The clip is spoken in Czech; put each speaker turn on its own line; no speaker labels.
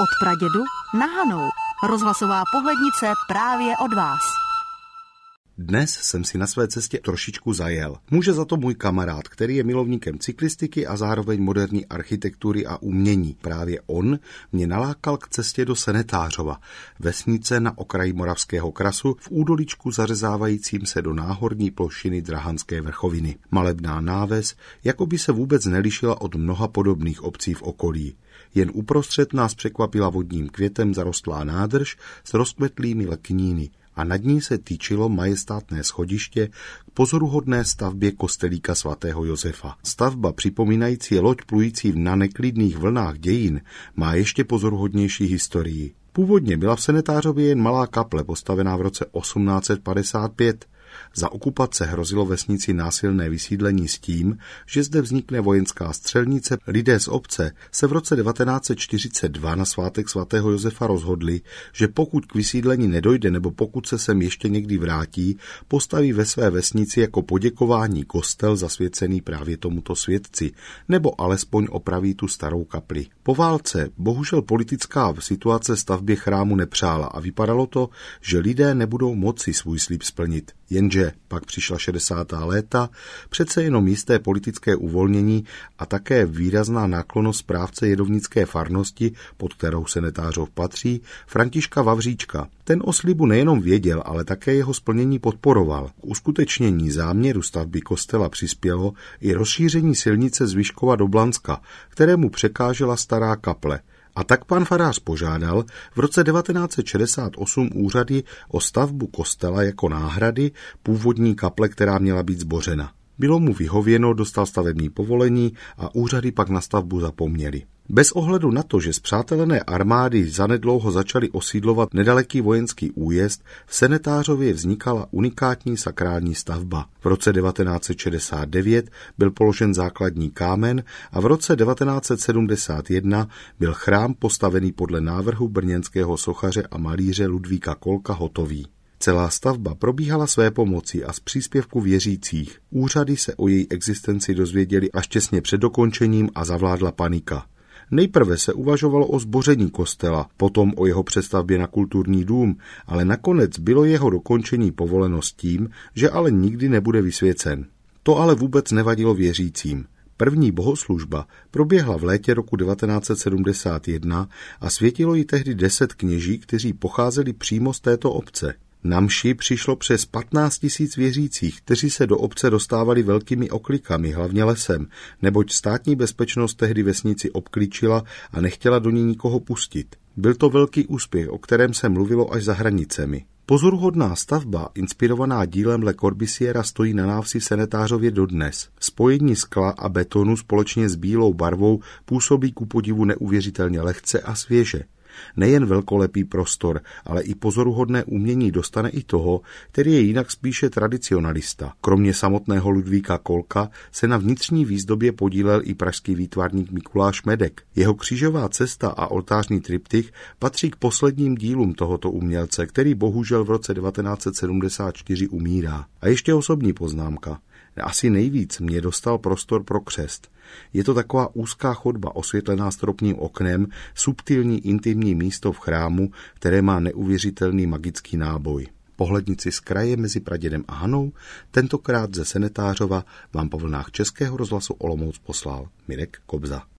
Od pradědu na Hanou. Rozhlasová pohlednice právě od vás.
Dnes jsem si na své cestě trošičku zajel. Může za to můj kamarád, který je milovníkem cyklistiky a zároveň moderní architektury a umění. Právě on mě nalákal k cestě do Senetářova, vesnice na okraji Moravského krasu v údoličku zařezávajícím se do náhorní plošiny Drahanské vrchoviny. Malebná náves, jako by se vůbec nelišila od mnoha podobných obcí v okolí. Jen uprostřed nás překvapila vodním květem zarostlá nádrž s rozkvetlými lekníny a nad ní se týčilo majestátné schodiště k pozoruhodné stavbě kostelíka svatého Josefa. Stavba připomínající loď plující na neklidných vlnách dějin má ještě pozoruhodnější historii. Původně byla v Senetářově jen malá kaple postavená v roce 1855. Za okupace hrozilo vesnici násilné vysídlení s tím, že zde vznikne vojenská střelnice. Lidé z obce se v roce 1942 na svátek svatého Josefa rozhodli, že pokud k vysídlení nedojde nebo pokud se sem ještě někdy vrátí, postaví ve své vesnici jako poděkování kostel zasvěcený právě tomuto světci, nebo alespoň opraví tu starou kapli. Po válce bohužel politická situace stavbě chrámu nepřála a vypadalo to, že lidé nebudou moci svůj slib splnit. Jenže pak přišla 60. léta, přece jenom jisté politické uvolnění a také výrazná náklonost správce jedovnické farnosti, pod kterou se netářov patří, Františka Vavříčka. Ten o slibu nejenom věděl, ale také jeho splnění podporoval. K uskutečnění záměru stavby kostela přispělo i rozšíření silnice z Vyškova do Blanska, kterému překážela stará kaple – a tak pan farář požádal v roce 1968 úřady o stavbu kostela jako náhrady původní kaple, která měla být zbořena. Bylo mu vyhověno, dostal stavební povolení a úřady pak na stavbu zapomněli. Bez ohledu na to, že zpřátelené armády zanedlouho začaly osídlovat nedaleký vojenský újezd, v Senetářově vznikala unikátní sakrální stavba. V roce 1969 byl položen základní kámen a v roce 1971 byl chrám postavený podle návrhu brněnského sochaře a malíře Ludvíka Kolka hotový. Celá stavba probíhala své pomoci a z příspěvku věřících. Úřady se o její existenci dozvěděli až těsně před dokončením a zavládla panika. Nejprve se uvažovalo o zboření kostela, potom o jeho přestavbě na kulturní dům, ale nakonec bylo jeho dokončení povoleno s tím, že ale nikdy nebude vysvěcen. To ale vůbec nevadilo věřícím. První bohoslužba proběhla v létě roku 1971 a světilo ji tehdy deset kněží, kteří pocházeli přímo z této obce. Na mši přišlo přes 15 tisíc věřících, kteří se do obce dostávali velkými oklikami, hlavně lesem, neboť státní bezpečnost tehdy vesnici obklíčila a nechtěla do ní nikoho pustit. Byl to velký úspěch, o kterém se mluvilo až za hranicemi. Pozoruhodná stavba, inspirovaná dílem Le Corbusiera, stojí na návsi v Senetářově dodnes. Spojení skla a betonu společně s bílou barvou působí ku podivu neuvěřitelně lehce a svěže. Nejen velkolepý prostor, ale i pozoruhodné umění dostane i toho, který je jinak spíše tradicionalista. Kromě samotného Ludvíka Kolka se na vnitřní výzdobě podílel i pražský výtvarník Mikuláš Medek. Jeho křížová cesta a oltářní triptych patří k posledním dílům tohoto umělce, který bohužel v roce 1974 umírá. A ještě osobní poznámka. Asi nejvíc mě dostal prostor pro křest. Je to taková úzká chodba osvětlená stropním oknem, subtilní intimní místo v chrámu, které má neuvěřitelný magický náboj. Pohlednici z kraje mezi Pradědem a Hanou, tentokrát ze Senetářova vám po vlnách Českého rozhlasu Olomouc poslal Mirek Kobza.